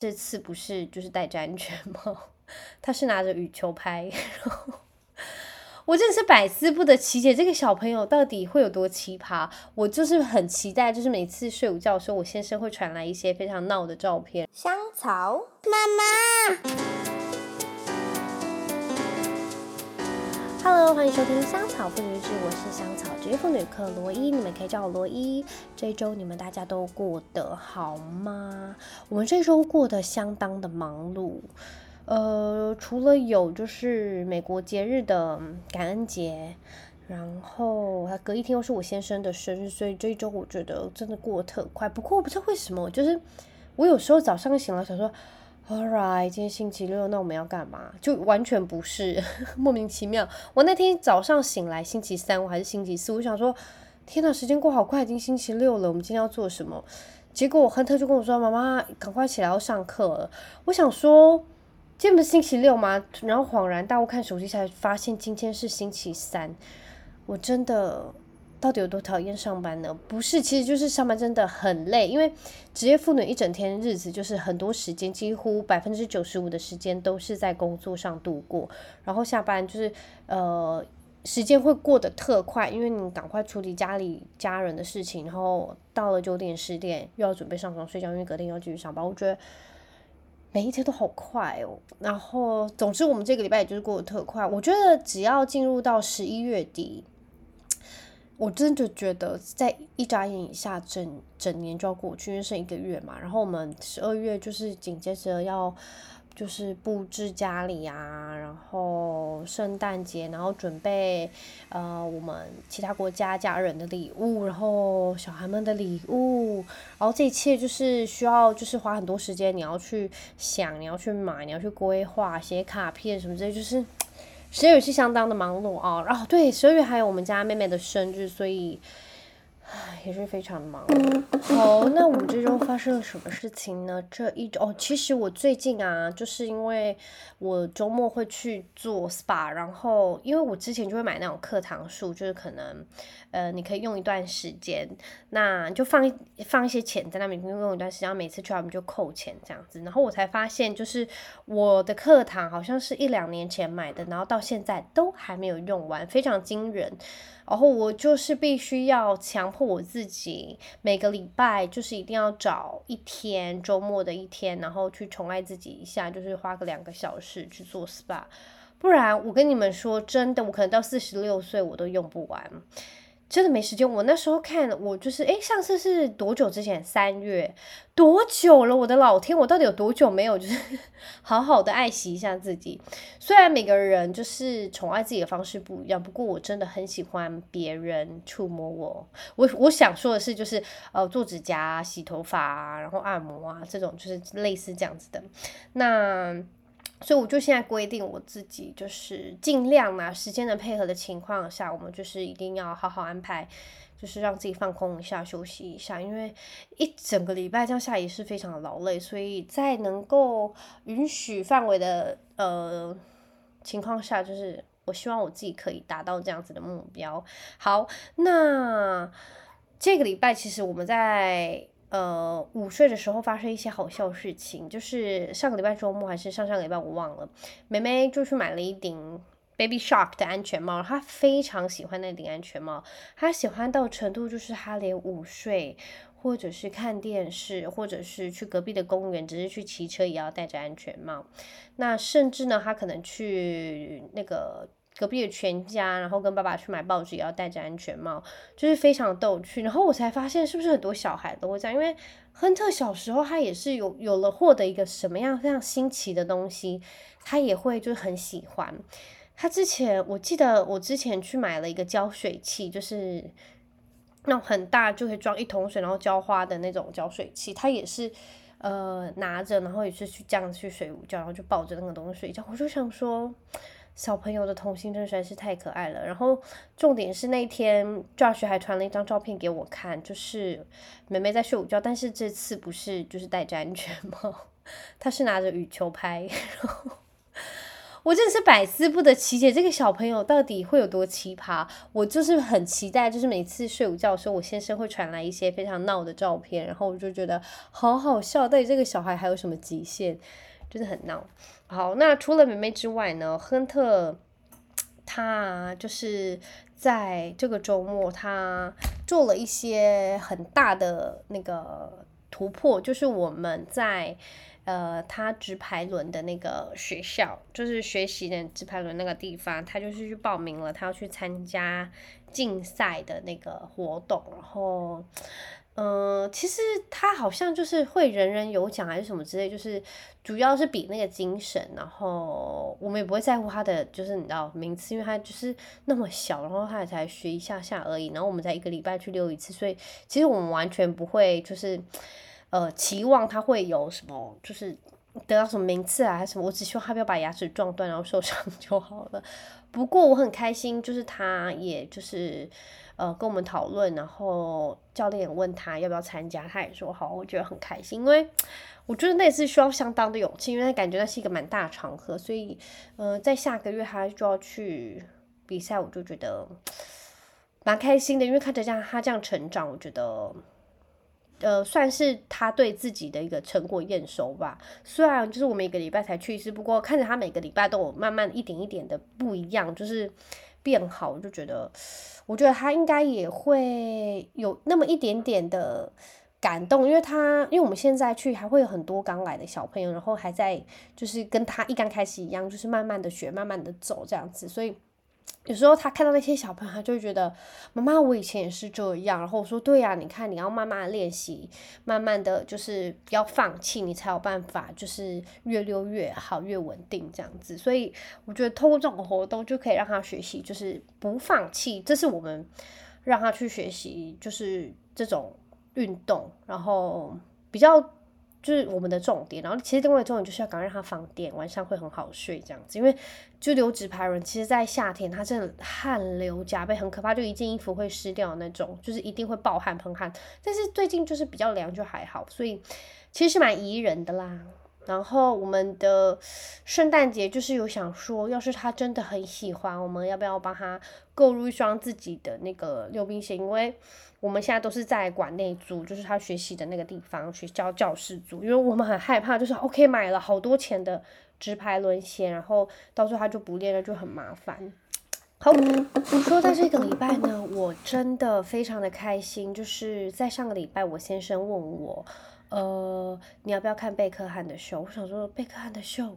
这次不是就是戴着安全帽，他是拿着羽球拍。然后我真的是百思不得其解，这个小朋友到底会有多奇葩？我就是很期待，就是每次睡午觉的时候，我先生会传来一些非常闹的照片。香草妈妈，Hello，欢迎收听香草妇女志，我是香草职业妇女克罗伊，你们可以叫我罗伊。这一周你们大家都过得好吗？我们这周过得相当的忙碌。呃，除了有就是美国节日的感恩节，然后他隔一天又是我先生的生日，所以这一周我觉得真的过得特快。不过我不知道为什么，就是我有时候早上醒来想说 Alright，今天星期六，那我们要干嘛？就完全不是，莫名其妙。我那天早上醒来，星期三我还是星期四，我想说，天呐，时间过好快，已经星期六了，我们今天要做什么？结果亨特就跟我说，妈妈，赶快起来要上课了。我想说。今天不是星期六吗？然后恍然大悟，看手机才发现今天是星期三。我真的到底有多讨厌上班呢？不是，其实就是上班真的很累，因为职业妇女一整天日子就是很多时间，几乎百分之九十五的时间都是在工作上度过。然后下班就是呃，时间会过得特快，因为你赶快处理家里家人的事情，然后到了九点十点又要准备上床睡觉，因为隔天要继续上班。我觉得。每一天都好快哦，然后总之我们这个礼拜也就是过得特快。我觉得只要进入到十一月底，我真的觉得在一眨眼以下，整整年就要过去，因为剩一个月嘛。然后我们十二月就是紧接着要。就是布置家里啊，然后圣诞节，然后准备呃我们其他国家家人的礼物，然后小孩们的礼物，然后这一切就是需要就是花很多时间，你要去想，你要去买，你要去规划，写卡片什么之类，就是十二月是相当的忙碌啊。然后对，十二月还有我们家妹妹的生日，所以。唉，也是非常忙。好，那我们这周发生了什么事情呢？这一周哦，其实我最近啊，就是因为我周末会去做 SPA，然后因为我之前就会买那种课堂数，就是可能呃，你可以用一段时间，那就放放一些钱在那边，用用一段时间，每次去他们就扣钱这样子。然后我才发现，就是我的课堂好像是一两年前买的，然后到现在都还没有用完，非常惊人。然后我就是必须要强迫我自己，每个礼拜就是一定要找一天周末的一天，然后去宠爱自己一下，就是花个两个小时去做 SPA，不然我跟你们说真的，我可能到四十六岁我都用不完。真的没时间。我那时候看，我就是诶，上次是多久之前？三月，多久了？我的老天，我到底有多久没有就是 好好的爱惜一下自己？虽然每个人就是宠爱自己的方式不一样，不过我真的很喜欢别人触摸我。我我想说的是，就是呃，做指甲、洗头发啊，然后按摩啊，这种就是类似这样子的。那。所以我就现在规定我自己，就是尽量嘛，时间的配合的情况下，我们就是一定要好好安排，就是让自己放空一下，休息一下。因为一整个礼拜这样下也是非常的劳累，所以在能够允许范围的呃情况下，就是我希望我自己可以达到这样子的目标。好，那这个礼拜其实我们在。呃，午睡的时候发生一些好笑事情，就是上个礼拜周末还是上上个礼拜我忘了，妹妹就去买了一顶 Baby Shark 的安全帽，她非常喜欢那顶安全帽，她喜欢到程度就是她连午睡或者是看电视，或者是去隔壁的公园，只是去骑车也要戴着安全帽。那甚至呢，她可能去那个。隔壁的全家，然后跟爸爸去买报纸，也要戴着安全帽，就是非常逗趣。然后我才发现，是不是很多小孩都会这样？因为亨特小时候，他也是有有了获得一个什么样非常新奇的东西，他也会就是很喜欢。他之前我记得我之前去买了一个浇水器，就是那种很大就可以装一桶水，然后浇花的那种浇水器。他也是呃拿着，然后也是去这样去睡午觉，然后就抱着那个东西睡觉。我就想说。小朋友的童心真实在是太可爱了。然后重点是那天 Josh 还传了一张照片给我看，就是妹妹在睡午觉，但是这次不是就是戴着安全帽，她是拿着羽球拍。然后我真的是百思不得其解，这个小朋友到底会有多奇葩？我就是很期待，就是每次睡午觉的时候，我先生会传来一些非常闹的照片，然后我就觉得好好笑。到底这个小孩还有什么极限？真的很闹。好，那除了妹妹之外呢？亨特他就是在这个周末，他做了一些很大的那个突破，就是我们在。呃，他直排轮的那个学校，就是学习的直排轮那个地方，他就是去报名了，他要去参加竞赛的那个活动。然后，呃，其实他好像就是会人人有奖还是什么之类，就是主要是比那个精神。然后我们也不会在乎他的，就是你知道名次，因为他就是那么小，然后他也才学一下下而已。然后我们才一个礼拜去溜一次，所以其实我们完全不会就是。呃，期望他会有什么，就是得到什么名次啊，还是什么？我只希望他不要把牙齿撞断，然后受伤 就好了。不过我很开心，就是他也就是呃跟我们讨论，然后教练也问他要不要参加，他也说好，我觉得很开心，因为我觉得那次需要相当的勇气，因为他感觉那是一个蛮大场合，所以呃在下个月他就要去比赛，我就觉得蛮开心的，因为看着这样他这样成长，我觉得。呃，算是他对自己的一个成果验收吧。虽然就是我每个礼拜才去一次，不过看着他每个礼拜都有慢慢一点一点的不一样，就是变好，我就觉得，我觉得他应该也会有那么一点点的感动，因为他，因为我们现在去还会有很多刚来的小朋友，然后还在就是跟他一刚开始一样，就是慢慢的学，慢慢的走这样子，所以。有时候他看到那些小朋友，他就会觉得妈妈，我以前也是这样。然后我说对呀，你看你要慢慢练习，慢慢的就是要放弃，你才有办法就是越溜越好，越稳定这样子。所以我觉得通过这种活动就可以让他学习，就是不放弃。这是我们让他去学习，就是这种运动，然后比较。就是我们的重点，然后其实另外的重点就是要赶快让他放电，晚上会很好睡这样子。因为就留直排人，其实在夏天他真的汗流浃背，很可怕，就一件衣服会湿掉的那种，就是一定会暴汗喷汗。但是最近就是比较凉，就还好，所以其实是蛮宜人的啦。然后我们的圣诞节就是有想说，要是他真的很喜欢，我们要不要帮他购入一双自己的那个溜冰鞋？因为我们现在都是在馆内租，就是他学习的那个地方，学校教室租。因为我们很害怕，就是 OK 买了好多钱的直排轮鞋，然后到时候他就不练了，就很麻烦。好，我说到这个礼拜呢，我真的非常的开心，就是在上个礼拜，我先生问我。呃，你要不要看贝克汉的秀？我想说贝克汉的秀，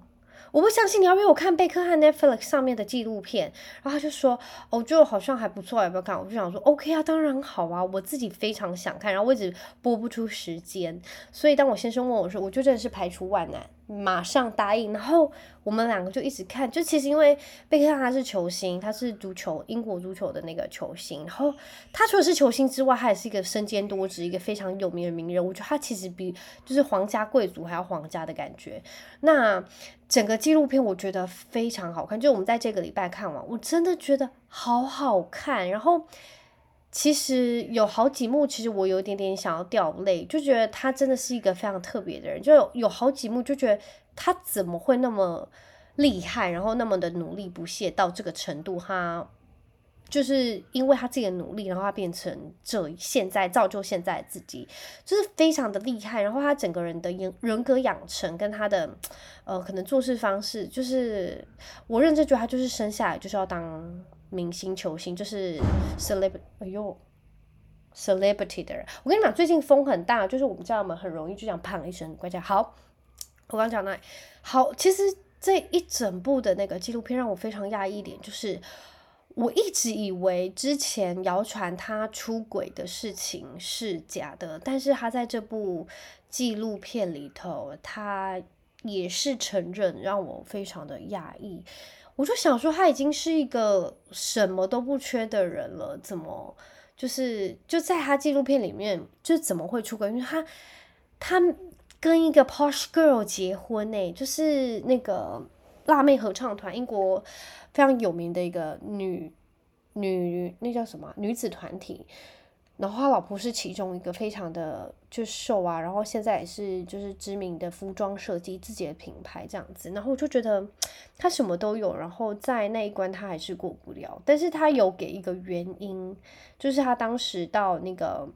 我不相信你要约我看贝克汉 Netflix 上面的纪录片。然后他就说，哦，就好像还不错，要不要看？我就想说，OK 啊，当然好啊，我自己非常想看，然后我一直播不出时间。所以当我先生问我说，我就真的是排除万难。马上答应，然后我们两个就一直看。就其实因为贝克汉他是球星，他是足球英国足球的那个球星。然后他除了是球星之外，他也是一个身兼多职、一个非常有名的名人。我觉得他其实比就是皇家贵族还要皇家的感觉。那整个纪录片我觉得非常好看，就我们在这个礼拜看完，我真的觉得好好看。然后。其实有好几幕，其实我有一点点想要掉泪，就觉得他真的是一个非常特别的人。就有有好几幕，就觉得他怎么会那么厉害，然后那么的努力不懈到这个程度。他就是因为他自己的努力，然后他变成这现在造就现在自己，就是非常的厉害。然后他整个人的人人格养成跟他的呃可能做事方式，就是我认真觉得他就是生下来就是要当。明星球星就是 celebr 哎呦，celebrity 的人。我跟你讲，最近风很大，就是我们家人们很容易就这样胖一声，乖乖。好，我刚讲那好，其实这一整部的那个纪录片让我非常讶异一点，就是我一直以为之前谣传他出轨的事情是假的，但是他在这部纪录片里头，他也是承认，让我非常的讶异。我就想说，他已经是一个什么都不缺的人了，怎么就是就在他纪录片里面，就怎么会出轨？因为他他跟一个 Posh Girl 结婚呢，就是那个辣妹合唱团，英国非常有名的一个女女那叫什么女子团体。然后他老婆是其中一个非常的就瘦啊，然后现在也是就是知名的服装设计自己的品牌这样子，然后我就觉得他什么都有，然后在那一关他还是过不了，但是他有给一个原因，就是他当时到那个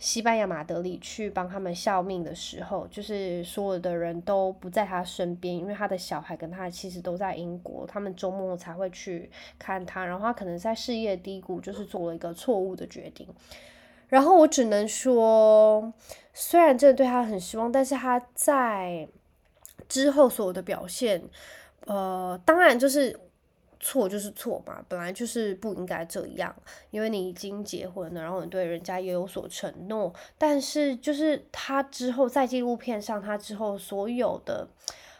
西班牙马德里去帮他们效命的时候，就是所有的人都不在他身边，因为他的小孩跟他其实都在英国，他们周末才会去看他，然后他可能在事业低谷，就是做了一个错误的决定。然后我只能说，虽然真的对他很失望，但是他在之后所有的表现，呃，当然就是错就是错嘛，本来就是不应该这样，因为你已经结婚了，然后你对人家也有所承诺，但是就是他之后在纪录片上，他之后所有的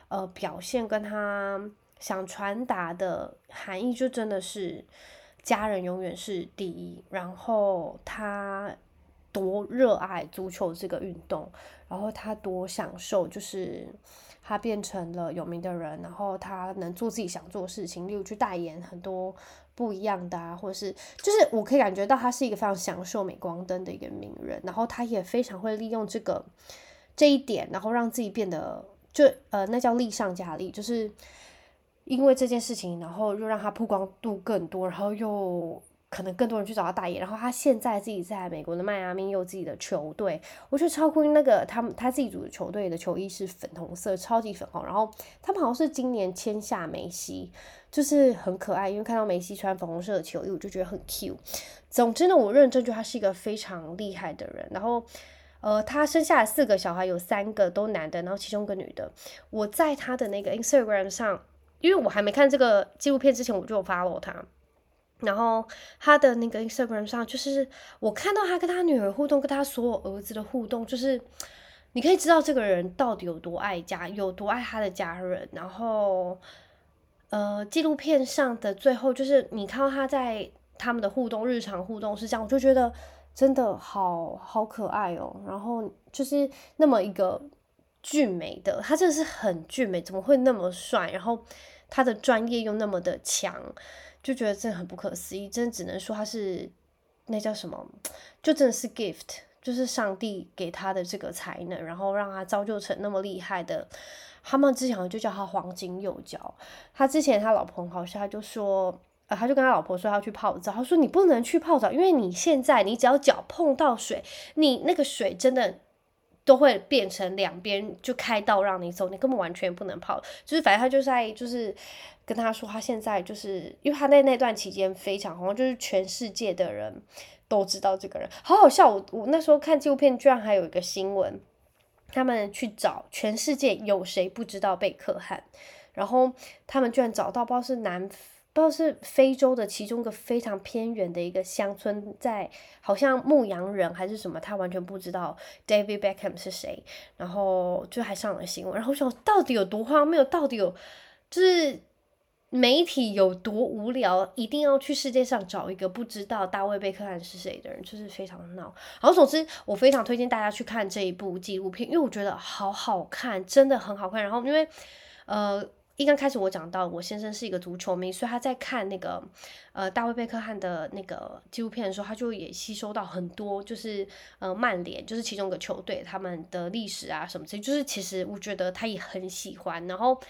呃表现跟他想传达的含义，就真的是家人永远是第一，然后他。多热爱足球这个运动，然后他多享受，就是他变成了有名的人，然后他能做自己想做的事情，例如去代言很多不一样的啊，或者是就是我可以感觉到他是一个非常享受镁光灯的一个名人，然后他也非常会利用这个这一点，然后让自己变得就呃那叫利上加利，就是因为这件事情，然后又让他曝光度更多，然后又。可能更多人去找他代言，然后他现在自己在美国的迈阿密有自己的球队，我觉得超酷。那个他们他自己组的球队的球衣是粉红色，超级粉红。然后他们好像是今年签下梅西，就是很可爱，因为看到梅西穿粉红色的球衣，我就觉得很 cute。总之呢，我认真觉得他是一个非常厉害的人。然后，呃，他生下来四个小孩，有三个都男的，然后其中一个女的。我在他的那个 Instagram 上，因为我还没看这个纪录片之前，我就有 follow 他。然后他的那个 Instagram 上，就是我看到他跟他女儿互动，跟他所有儿子的互动，就是你可以知道这个人到底有多爱家，有多爱他的家人。然后，呃，纪录片上的最后，就是你看到他在他们的互动，日常互动是这样，我就觉得真的好好可爱哦。然后就是那么一个俊美的，他真的是很俊美，怎么会那么帅？然后他的专业又那么的强。就觉得真的很不可思议，真的只能说他是那叫什么，就真的是 gift，就是上帝给他的这个才能，然后让他造就成那么厉害的。他们之前就叫他黄金右脚。他之前他老婆好像他就说，呃，他就跟他老婆说要去泡澡，他说你不能去泡澡，因为你现在你只要脚碰到水，你那个水真的。都会变成两边就开道让你走，你根本完全不能泡。就是反正他就在就是跟他说，他现在就是因为他在那段期间非常红，就是全世界的人都知道这个人，好好笑。我我那时候看纪录片，居然还有一个新闻，他们去找全世界有谁不知道贝克汉，然后他们居然找到，不知道是南。不知道是非洲的其中一个非常偏远的一个乡村，在好像牧羊人还是什么，他完全不知道 David Beckham 是谁，然后就还上了新闻。然后我想到底有多荒谬，到底有就是媒体有多无聊，一定要去世界上找一个不知道大卫贝克汉是谁的人，就是非常的闹。然后总之，我非常推荐大家去看这一部纪录片，因为我觉得好好看，真的很好看。然后因为呃。一刚开始我讲到我先生是一个足球迷，所以他在看那个呃大卫贝克汉的那个纪录片的时候，他就也吸收到很多，就是呃曼联就是其中一个球队他们的历史啊什么之类，就是其实我觉得他也很喜欢。然后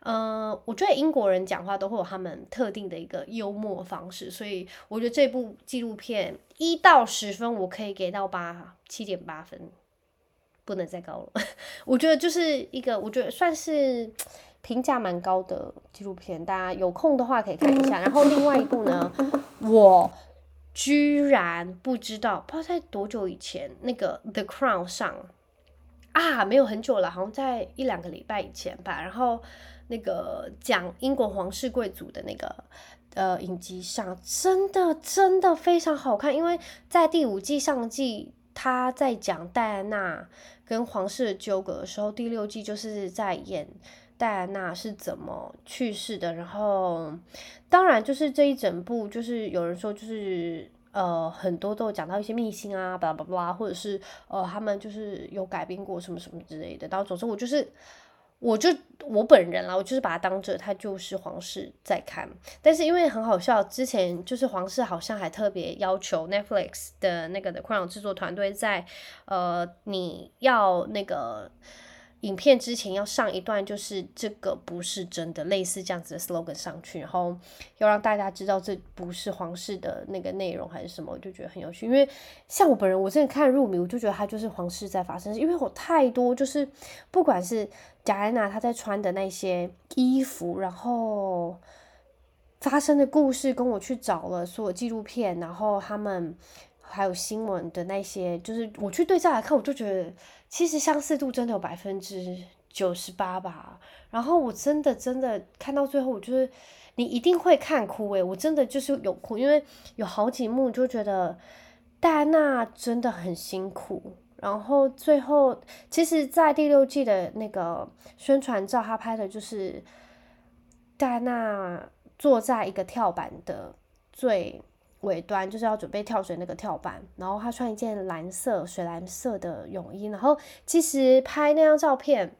呃，我觉得英国人讲话都会有他们特定的一个幽默方式，所以我觉得这部纪录片一到十分我可以给到八七点八分，不能再高了。我觉得就是一个我觉得算是。评价蛮高的纪录片，大家有空的话可以看一下。然后另外一部呢，我居然不知道，不知道在多久以前，那个《The Crown》上啊，没有很久了，好像在一两个礼拜以前吧。然后那个讲英国皇室贵族的那个呃影集上，真的真的非常好看，因为在第五季上季他在讲戴安娜跟皇室的纠葛的时候，第六季就是在演。戴安娜是怎么去世的？然后，当然就是这一整部，就是有人说，就是呃，很多都有讲到一些秘辛啊，巴拉巴拉，或者是呃，他们就是有改编过什么什么之类的。然后，总之我就是我就我本人啦，我就是把它当着它就是皇室在看。但是因为很好笑，之前就是皇室好像还特别要求 Netflix 的那个的昆永制作团队在呃你要那个。影片之前要上一段，就是这个不是真的，类似这样子的 slogan 上去，然后要让大家知道这不是皇室的那个内容还是什么，我就觉得很有趣。因为像我本人，我真的看入迷，我就觉得他就是皇室在发生，因为我太多就是不管是贾安娜她在穿的那些衣服，然后发生的故事，跟我去找了所有纪录片，然后他们还有新闻的那些，就是我去对照来看，我就觉得。其实相似度真的有百分之九十八吧，然后我真的真的看到最后，我就是你一定会看哭诶，我真的就是有哭，因为有好几幕就觉得戴安娜真的很辛苦，然后最后其实，在第六季的那个宣传照，他拍的就是戴安娜坐在一个跳板的最。尾端就是要准备跳水那个跳板，然后他穿一件蓝色、水蓝色的泳衣，然后其实拍那张照片，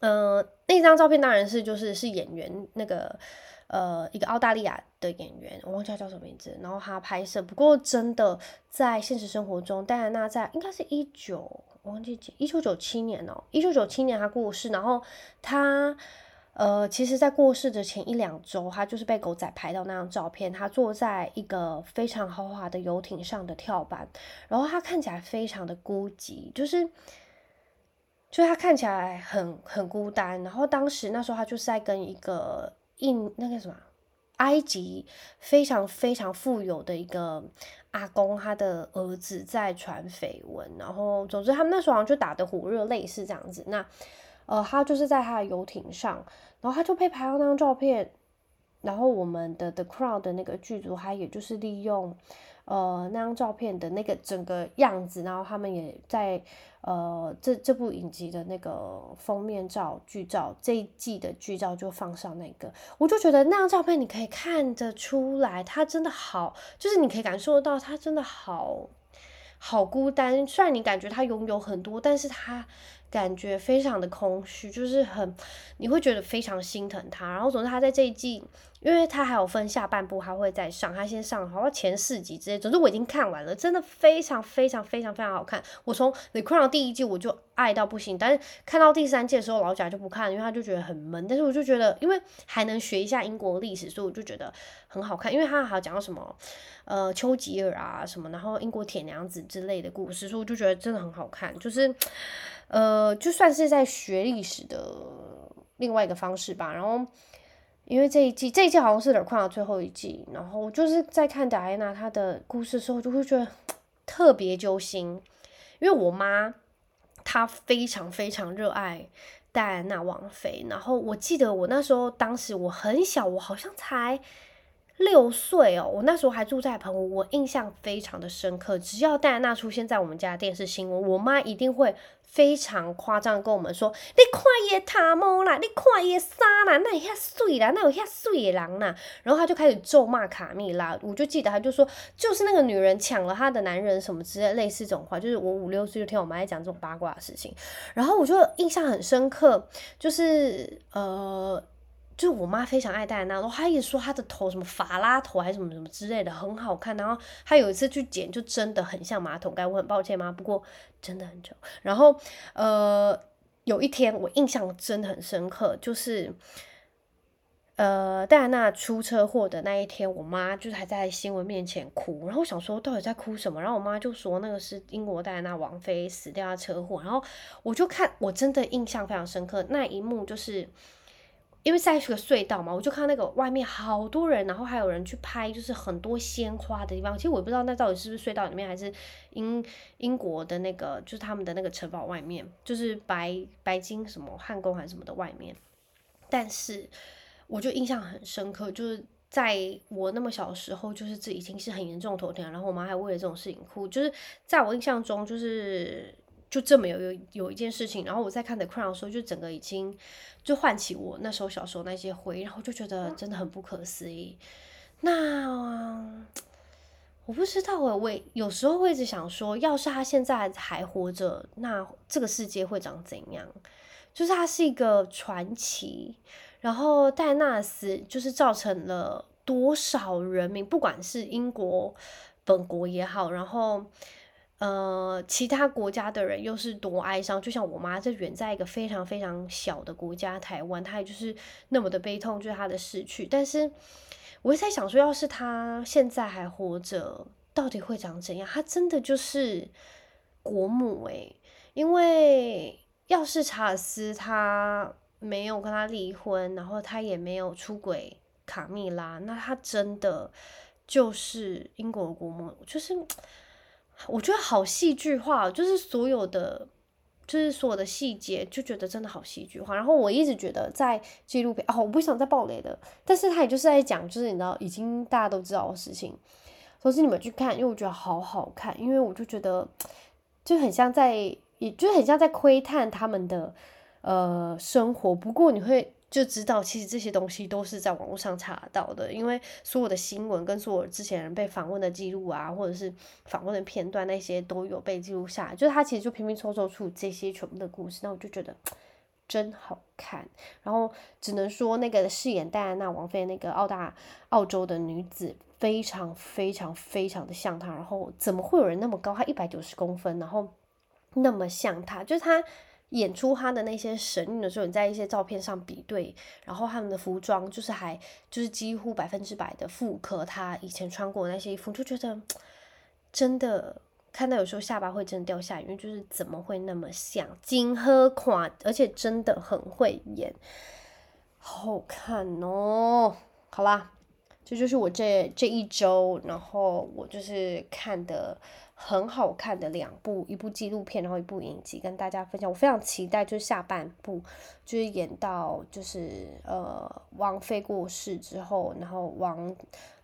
呃，那张照片当然是就是是演员那个呃一个澳大利亚的演员，我忘记他叫什么名字，然后他拍摄。不过真的在现实生活中，戴安娜在应该是一九我忘记几一九九七年哦，一九九七年他过世，然后他。呃，其实，在过世的前一两周，他就是被狗仔拍到那张照片。他坐在一个非常豪华的游艇上的跳板，然后他看起来非常的孤寂，就是，就他看起来很很孤单。然后当时那时候，他就是在跟一个印那个什么埃及非常非常富有的一个阿公，他的儿子在传绯闻。然后，总之他们那时候好像就打得火热，类似这样子。那。呃，他就是在他的游艇上，然后他就被拍到那张照片，然后我们的 The Crown 的那个剧组，他也就是利用呃那张照片的那个整个样子，然后他们也在呃这这部影集的那个封面照剧照这一季的剧照就放上那个，我就觉得那张照片你可以看得出来，他真的好，就是你可以感受到他真的好好孤单，虽然你感觉他拥有很多，但是他。感觉非常的空虚，就是很，你会觉得非常心疼他。然后总之他在这一季，因为他还有分下半部，他会再上，他先上好像前四集之类。总之我已经看完了，真的非常非常非常非常好看。我从《The Crown》第一季我就爱到不行，但是看到第三季的时候，老贾就不看，因为他就觉得很闷。但是我就觉得，因为还能学一下英国历史，所以我就觉得很好看。因为他还讲到什么，呃，丘吉尔啊什么，然后英国铁娘子之类的故事，所以我就觉得真的很好看，就是。呃，就算是在学历史的另外一个方式吧。然后，因为这一季这一季好像是 The Crown 的最后一季，然后就是在看戴安娜她的故事的时候，就会觉得特别揪心。因为我妈她非常非常热爱戴安娜王妃，然后我记得我那时候当时我很小，我好像才。六岁哦，我那时候还住在澎湖，我印象非常的深刻。只要戴安娜出现在我们家电视新闻，我妈一定会非常夸张跟我们说：“你看伊塔毛啦，你看伊的衫啦，那有遐水啦，那有遐水的人啦。”然后他就开始咒骂卡蜜拉。我就记得他就说：“就是那个女人抢了他的男人什么之类类似这种话。”就是我五六岁就听我妈在讲这种八卦的事情，然后我就印象很深刻，就是呃。就是我妈非常爱戴安娜，然后她一直说她的头什么法拉头还是什么什么之类的很好看，然后她有一次去剪就真的很像马桶盖，我很抱歉妈，不过真的很丑。然后呃有一天我印象真的很深刻，就是呃戴安娜出车祸的那一天，我妈就是还在新闻面前哭，然后我想说到底在哭什么，然后我妈就说那个是英国戴安娜王妃死掉的车祸，然后我就看我真的印象非常深刻那一幕就是。因为在是个隧道嘛，我就看到那个外面好多人，然后还有人去拍，就是很多鲜花的地方。其实我不知道那到底是不是隧道里面，还是英英国的那个，就是他们的那个城堡外面，就是白白金什么汉宫还是什么的外面。但是我就印象很深刻，就是在我那么小的时候，就是这已经是很严重头疼，然后我妈还为了这种事情哭。就是在我印象中，就是。就这么有有有一件事情，然后我在看《The Crown》的时候，就整个已经就唤起我那时候小时候那些回忆，然后就觉得真的很不可思议。那我不知道，我我有时候会一直想说，要是他现在还活着，那这个世界会长怎样？就是他是一个传奇。然后戴安娜死就是造成了多少人民，不管是英国本国也好，然后呃其他国家的人又是多哀伤。就像我妈，这远在一个非常非常小的国家台湾，她也就是那么的悲痛，就是她的逝去。但是我也在想说，要是她现在还活着，到底会长怎样？她真的就是国母诶、因为要是查尔斯他。没有跟他离婚，然后他也没有出轨卡蜜拉，那他真的就是英国国母，就是我觉得好戏剧化，就是所有的，就是所有的细节，就觉得真的好戏剧化。然后我一直觉得在纪录片哦，我不想再爆雷了，但是他也就是在讲，就是你知道已经大家都知道的事情，所以你们去看，因为我觉得好好看，因为我就觉得就很像在，也就很像在窥探他们的。呃，生活。不过你会就知道，其实这些东西都是在网络上查到的，因为所有的新闻跟所有之前人被访问的记录啊，或者是访问的片段，那些都有被记录下来。就是他其实就拼拼凑凑出这些全部的故事，那我就觉得真好看。然后只能说，那个饰演戴安娜王妃那个澳大澳洲的女子，非常非常非常的像她。然后怎么会有人那么高？她一百九十公分，然后那么像她，就是她。演出他的那些神韵的时候，你在一些照片上比对，然后他们的服装就是还就是几乎百分之百的复刻他以前穿过的那些衣服，就觉得真的看到有时候下巴会真的掉下来，因为就是怎么会那么像金喝款，而且真的很会演，好看哦。好啦，这就是我这这一周，然后我就是看的。很好看的两部，一部纪录片，然后一部影集，跟大家分享。我非常期待，就是下半部，就是演到就是呃王妃过世之后，然后王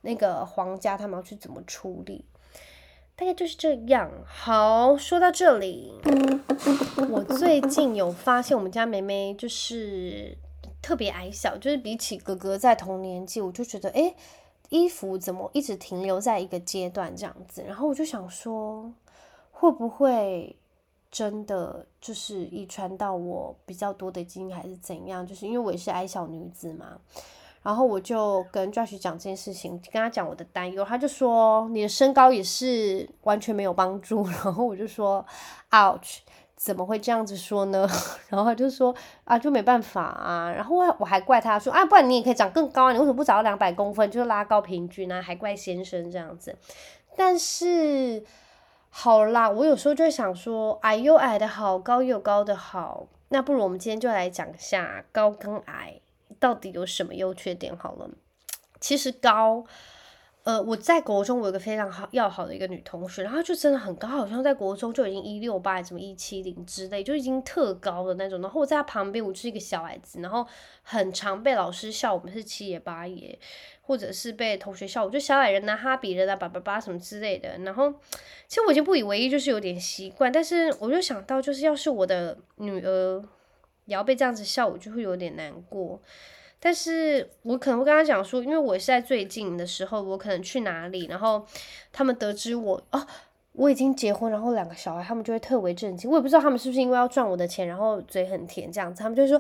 那个皇家他们要去怎么处理，大概就是这样。好，说到这里，我最近有发现我们家妹妹就是特别矮小，就是比起哥哥在同年纪，我就觉得哎。诶衣服怎么一直停留在一个阶段这样子？然后我就想说，会不会真的就是遗传到我比较多的基因，还是怎样？就是因为我也是矮小女子嘛。然后我就跟 Josh 讲这件事情，跟他讲我的担忧，他就说你的身高也是完全没有帮助。然后我就说，Ouch。怎么会这样子说呢？然后他就说啊，就没办法啊。然后我我还怪他说啊，不然你也可以长更高啊，你为什么不长到两百公分，就是拉高平均呢？还怪先生这样子。但是好啦，我有时候就想说，矮又矮的好，高又高的好。那不如我们今天就来讲一下高跟矮到底有什么优缺点好了。其实高。呃，我在国中，我有个非常好要好的一个女同学，然后就真的很高，好像在国中就已经一六八，什么一七零之类，就已经特高的那种。然后我在她旁边，我就是一个小矮子，然后很常被老师笑我们是七爷八爷，或者是被同学笑我就小矮人拿哈比人啊，叭叭叭什么之类的。然后其实我已经不以为意，就是有点习惯。但是我就想到，就是要是我的女儿也要被这样子笑，我就会有点难过。但是我可能会跟他讲说，因为我是在最近的时候，我可能去哪里，然后他们得知我啊，我已经结婚，然后两个小孩，他们就会特别震惊。我也不知道他们是不是因为要赚我的钱，然后嘴很甜这样子，他们就说，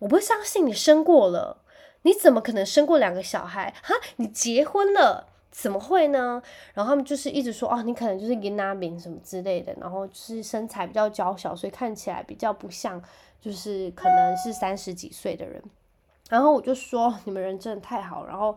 我不会相信你生过了，你怎么可能生过两个小孩？哈，你结婚了，怎么会呢？然后他们就是一直说，哦，你可能就是银拿饼什么之类的，然后就是身材比较娇小，所以看起来比较不像，就是可能是三十几岁的人。然后我就说，你们人真的太好。然后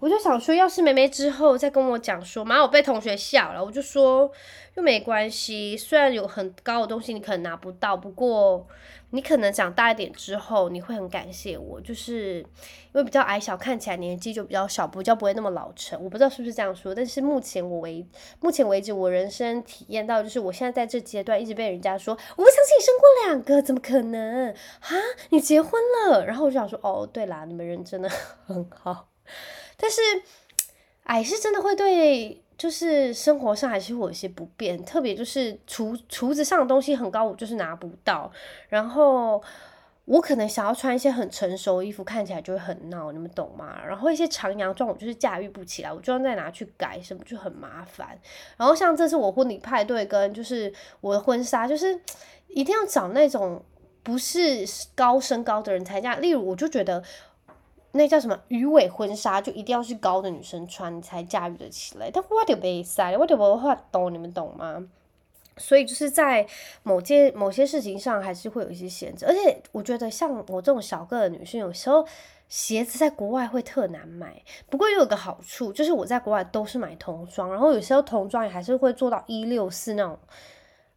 我就想说，要是妹妹之后再跟我讲说，妈，我被同学笑了，我就说又没关系。虽然有很高的东西你可能拿不到，不过你可能长大一点之后，你会很感谢我，就是因为比较矮小，看起来年纪就比较小，比较不会那么老成。我不知道是不是这样说，但是目前我为目前为止，我人生体验到就是我现在在这阶段一直被人家说，我不相信你生过两个，怎么可能啊？你结婚了？然后我就想说，哦，对啦，你们人真的 很好。但是矮是真的会对，就是生活上还是会有一些不便，特别就是橱橱子上的东西很高，我就是拿不到。然后我可能想要穿一些很成熟的衣服，看起来就会很闹，你们懂吗？然后一些长洋装我就是驾驭不起来，我就要再拿去改什么，就很麻烦。然后像这次我婚礼派对跟就是我的婚纱，就是一定要找那种。不是高身高的人才这样。例如，我就觉得那叫什么鱼尾婚纱，就一定要是高的女生穿才驾驭得起来。但我就没塞，我就没法懂，你们懂吗？所以就是在某件某些事情上，还是会有一些限制。而且我觉得，像我这种小个的女生，有时候鞋子在国外会特难买。不过又有个好处，就是我在国外都是买童装，然后有时候童装也还是会做到一六四那种，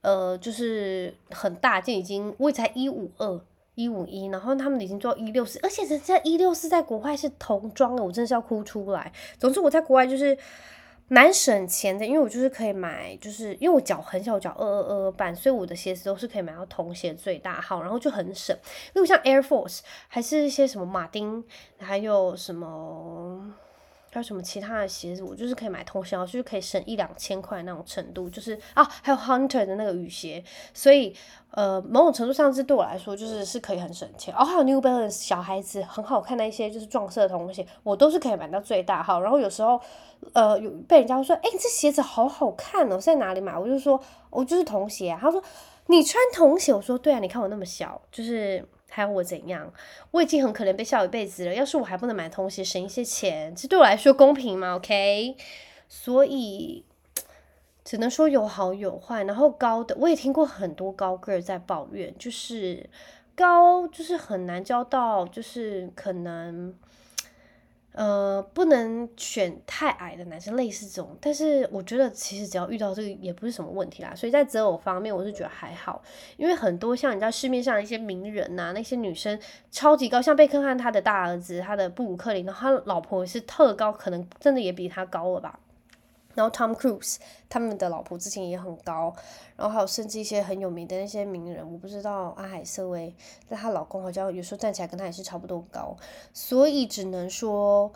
呃，就是很大件，已经我也才一五二、一五一，然后他们已经做到一六四，而且人家一六四在国外是童装，我真的是要哭出来。总之我在国外就是。蛮省钱的，因为我就是可以买，就是因为我脚很小，脚二二二二半，所以我的鞋子都是可以买到童鞋最大号，然后就很省。例如像 Air Force，还是一些什么马丁，还有什么。还有什么其他的鞋子，我就是可以买童鞋，就是可以省一两千块那种程度，就是啊，还有 Hunter 的那个雨鞋，所以呃，某种程度上是对我来说就是是可以很省钱。哦，还有 New Balance 小孩子很好看的一些就是撞色的童鞋，我都是可以买到最大号。然后有时候呃，有被人家说，哎、欸，这鞋子好好看哦，在哪里买？我就说，我就是童鞋。他说你穿童鞋，我说对啊，你看我那么小，就是。还要我怎样？我已经很可怜被笑一辈子了。要是我还不能买东西，省一些钱，这对我来说公平吗？OK，所以只能说有好有坏。然后高的，我也听过很多高个儿在抱怨，就是高就是很难交到，就是可能。呃，不能选太矮的男生，类似这种。但是我觉得其实只要遇到这个也不是什么问题啦。所以在择偶方面，我是觉得还好。因为很多像你知道市面上的一些名人呐、那些女生超级高，像贝克汉他的大儿子，他的布鲁克林，然后他老婆是特高，可能真的也比他高了吧。然后 Tom Cruise 他们的老婆之前也很高，然后还有甚至一些很有名的那些名人，我不知道阿海瑟薇，但她老公好像有时候站起来跟她也是差不多高，所以只能说，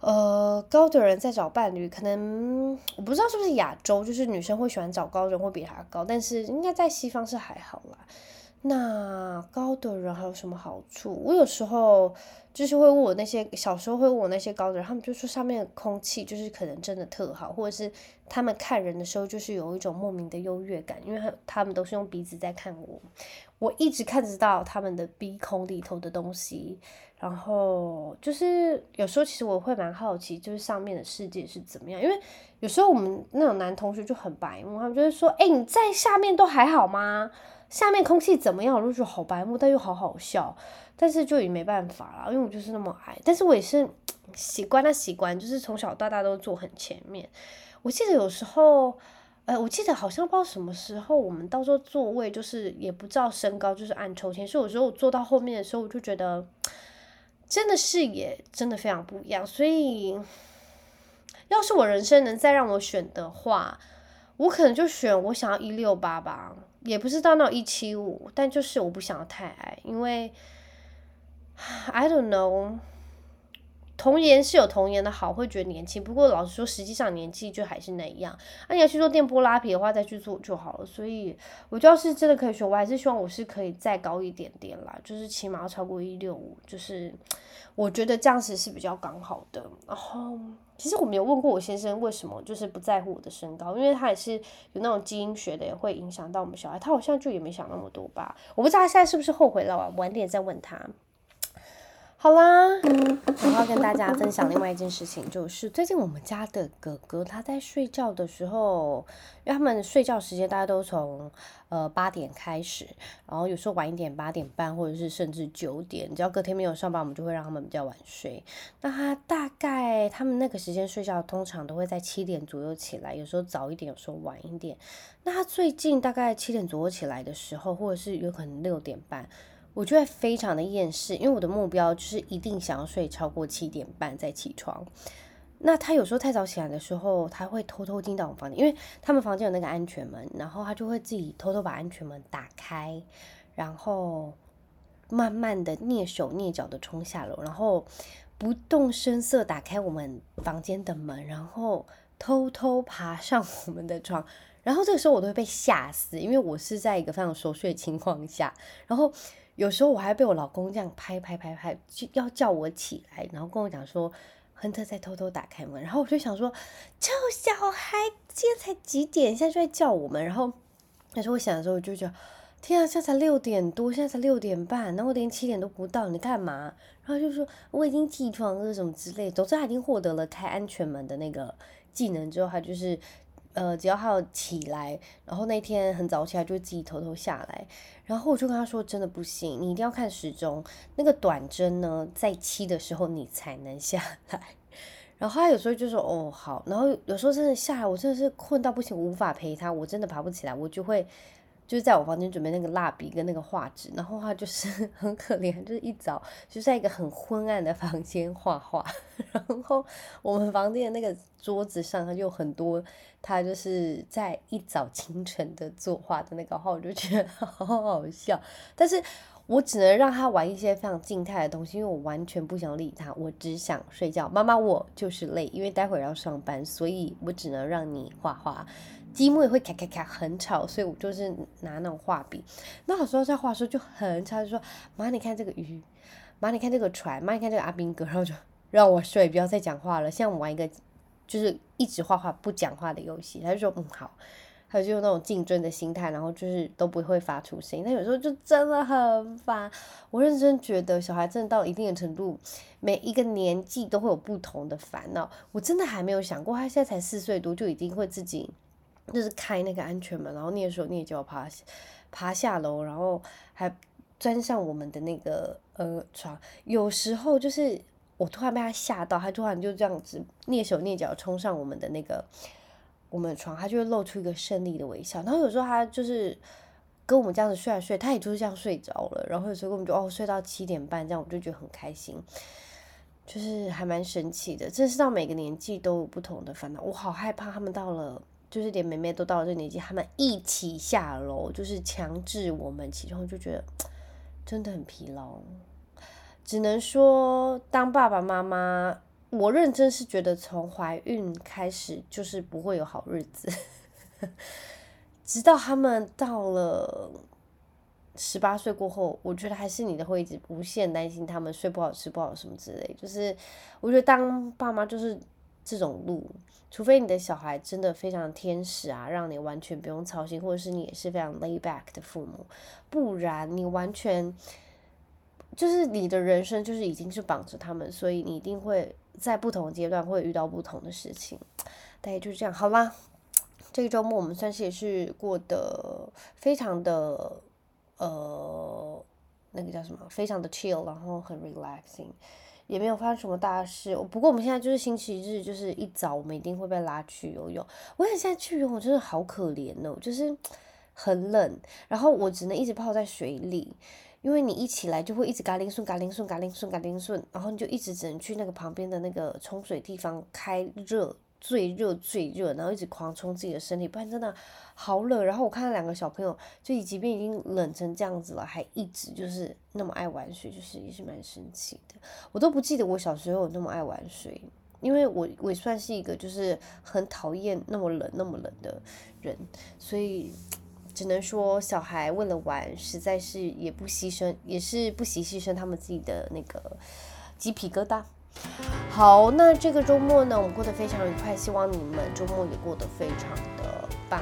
呃，高的人在找伴侣，可能我不知道是不是亚洲，就是女生会喜欢找高人会比她高，但是应该在西方是还好啦。那高的人还有什么好处？我有时候就是会问我那些小时候会问我那些高的人，他们就说上面的空气就是可能真的特好，或者是他们看人的时候就是有一种莫名的优越感，因为他们都是用鼻子在看我，我一直看得到他们的鼻孔里头的东西，然后就是有时候其实我会蛮好奇，就是上面的世界是怎么样，因为有时候我们那种男同学就很白目，他们就会说，哎，你在下面都还好吗？下面空气怎么样？我就觉得好白目，但又好好笑，但是就也没办法啦，因为我就是那么矮。但是我也是习惯，那习惯就是从小到大都坐很前面。我记得有时候，呃，我记得好像不知道什么时候，我们到时候座位就是也不知道身高，就是按抽签。所以有时候我坐到后面的时候，我就觉得真的视野真的非常不一样。所以，要是我人生能再让我选的话，我可能就选我想要一六八吧。也不是到那一七五，但就是我不想要太矮，因为 I don't know，童颜是有童颜的好，会觉得年轻。不过老实说，实际上年纪就还是那样。那、你要去做电波拉皮的话，再去做就好了。所以，我就要是真的可以选，我还是希望我是可以再高一点点啦，就是起码要超过一六五，就是我觉得这样子是比较刚好的。然后。其实我没有问过我先生为什么就是不在乎我的身高，因为他也是有那种基因学的，也会影响到我们小孩。他好像就也没想那么多吧，我不知道他现在是不是后悔了？晚点再问他。好啦，我要跟大家分享另外一件事情，就是最近我们家的哥哥他在睡觉的时候，因为他们睡觉时间大家都从呃八点开始，然后有时候晚一点八点半，或者是甚至九点，只要隔天没有上班，我们就会让他们比较晚睡。那他大概他们那个时间睡觉，通常都会在七点左右起来，有时候早一点，有时候晚一点。那他最近大概七点左右起来的时候，或者是有可能六点半。我就会非常的厌世，因为我的目标就是一定想要睡超过七点半再起床。那他有时候太早起来的时候，他会偷偷进到我房间，因为他们房间有那个安全门，然后他就会自己偷偷把安全门打开，然后慢慢的蹑手蹑脚的冲下楼，然后不动声色打开我们房间的门，然后偷偷爬上我们的床，然后这个时候我都会被吓死，因为我是在一个非常熟睡的情况下，然后。有时候我还被我老公这样拍拍拍拍，就要叫我起来，然后跟我讲说，亨特在偷偷打开门，然后我就想说，臭小孩，现在才几点，现在就在叫我们，然后，但是我想的时候，我就觉得天啊，现在才六点多，现在才六点半，那我连七点都不到，你干嘛？然后就说我已经起床了什么之类，总之他已经获得了开安全门的那个技能之后，他就是呃，只要他要起来，然后那天很早起来就自己偷偷下来，然后我就跟他说真的不行，你一定要看时钟，那个短针呢在七的时候你才能下来。然后他有时候就说哦好，然后有时候真的下来，我真的是困到不行，无法陪他，我真的爬不起来，我就会。就是在我房间准备那个蜡笔跟那个画纸，然后他就是 很可怜，就是一早就在一个很昏暗的房间画画，然后我们房间的那个桌子上，他就有很多他就是在一早清晨的作画的那个画，我就觉得 好好笑。但是我只能让他玩一些非常静态的东西，因为我完全不想理他，我只想睡觉。妈妈，我就是累，因为待会儿要上班，所以我只能让你画画。积木也会咔咔咔很吵，所以我就是拿那种画笔。那有时候在画的时候就很吵，就说妈，你看这个鱼，妈，你看这个船，妈，你看这个阿兵哥，然后就让我睡，不要再讲话了。像我玩一个就是一直画画不讲话的游戏，他就说嗯好，他就用那种竞争的心态，然后就是都不会发出声音。但有时候就真的很烦。我认真觉得小孩真的到一定的程度，每一个年纪都会有不同的烦恼。我真的还没有想过，他现在才四岁多就已经会自己。就是开那个安全门，然后蹑手蹑脚爬爬下楼，然后还钻上我们的那个呃床。有时候就是我突然被他吓到，他突然就这样子蹑手蹑脚冲上我们的那个我们的床，他就会露出一个胜利的微笑。然后有时候他就是跟我们这样子睡来睡，他也就是这样睡着了。然后有时候我们就哦睡到七点半这样，我就觉得很开心，就是还蛮神奇的。真是到每个年纪都有不同的烦恼，我好害怕他们到了。就是连妹妹都到了这个年纪，他们一起下楼，就是强制我们起床，就觉得真的很疲劳。只能说当爸爸妈妈，我认真是觉得从怀孕开始就是不会有好日子，直到他们到了十八岁过后，我觉得还是你的会一直无限担心他们睡不好、吃不好什么之类。就是我觉得当爸妈就是。这种路，除非你的小孩真的非常天使啊，让你完全不用操心，或者是你也是非常 lay back 的父母，不然你完全就是你的人生就是已经是绑着他们，所以你一定会在不同阶段会遇到不同的事情。大概就是这样，好啦，这个周末我们算是也是过得非常的呃，那个叫什么，非常的 chill，然后很 relaxing。也没有发生什么大事，不过我们现在就是星期日，就是一早我们一定会被拉去游泳。我想现在去游泳真的好可怜哦，就是很冷，然后我只能一直泡在水里，因为你一起来就会一直嘎铃顺嘎铃顺嘎铃顺嘎铃顺，然后你就一直只能去那个旁边的那个冲水地方开热。最热最热，然后一直狂冲自己的身体，不然真的好冷。然后我看到两个小朋友，就即便已经冷成这样子了，还一直就是那么爱玩水，就是也是蛮神奇的。我都不记得我小时候有那么爱玩水，因为我我也算是一个就是很讨厌那么冷那么冷的人，所以只能说小孩为了玩，实在是也不牺牲，也是不惜牺牲他们自己的那个鸡皮疙瘩。好，那这个周末呢，我们过得非常愉快，希望你们周末也过得非常的棒。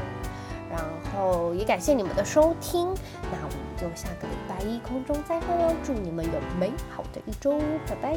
然后也感谢你们的收听，那我们就下个礼拜一空中再会喽。祝你们有美好的一周，拜拜。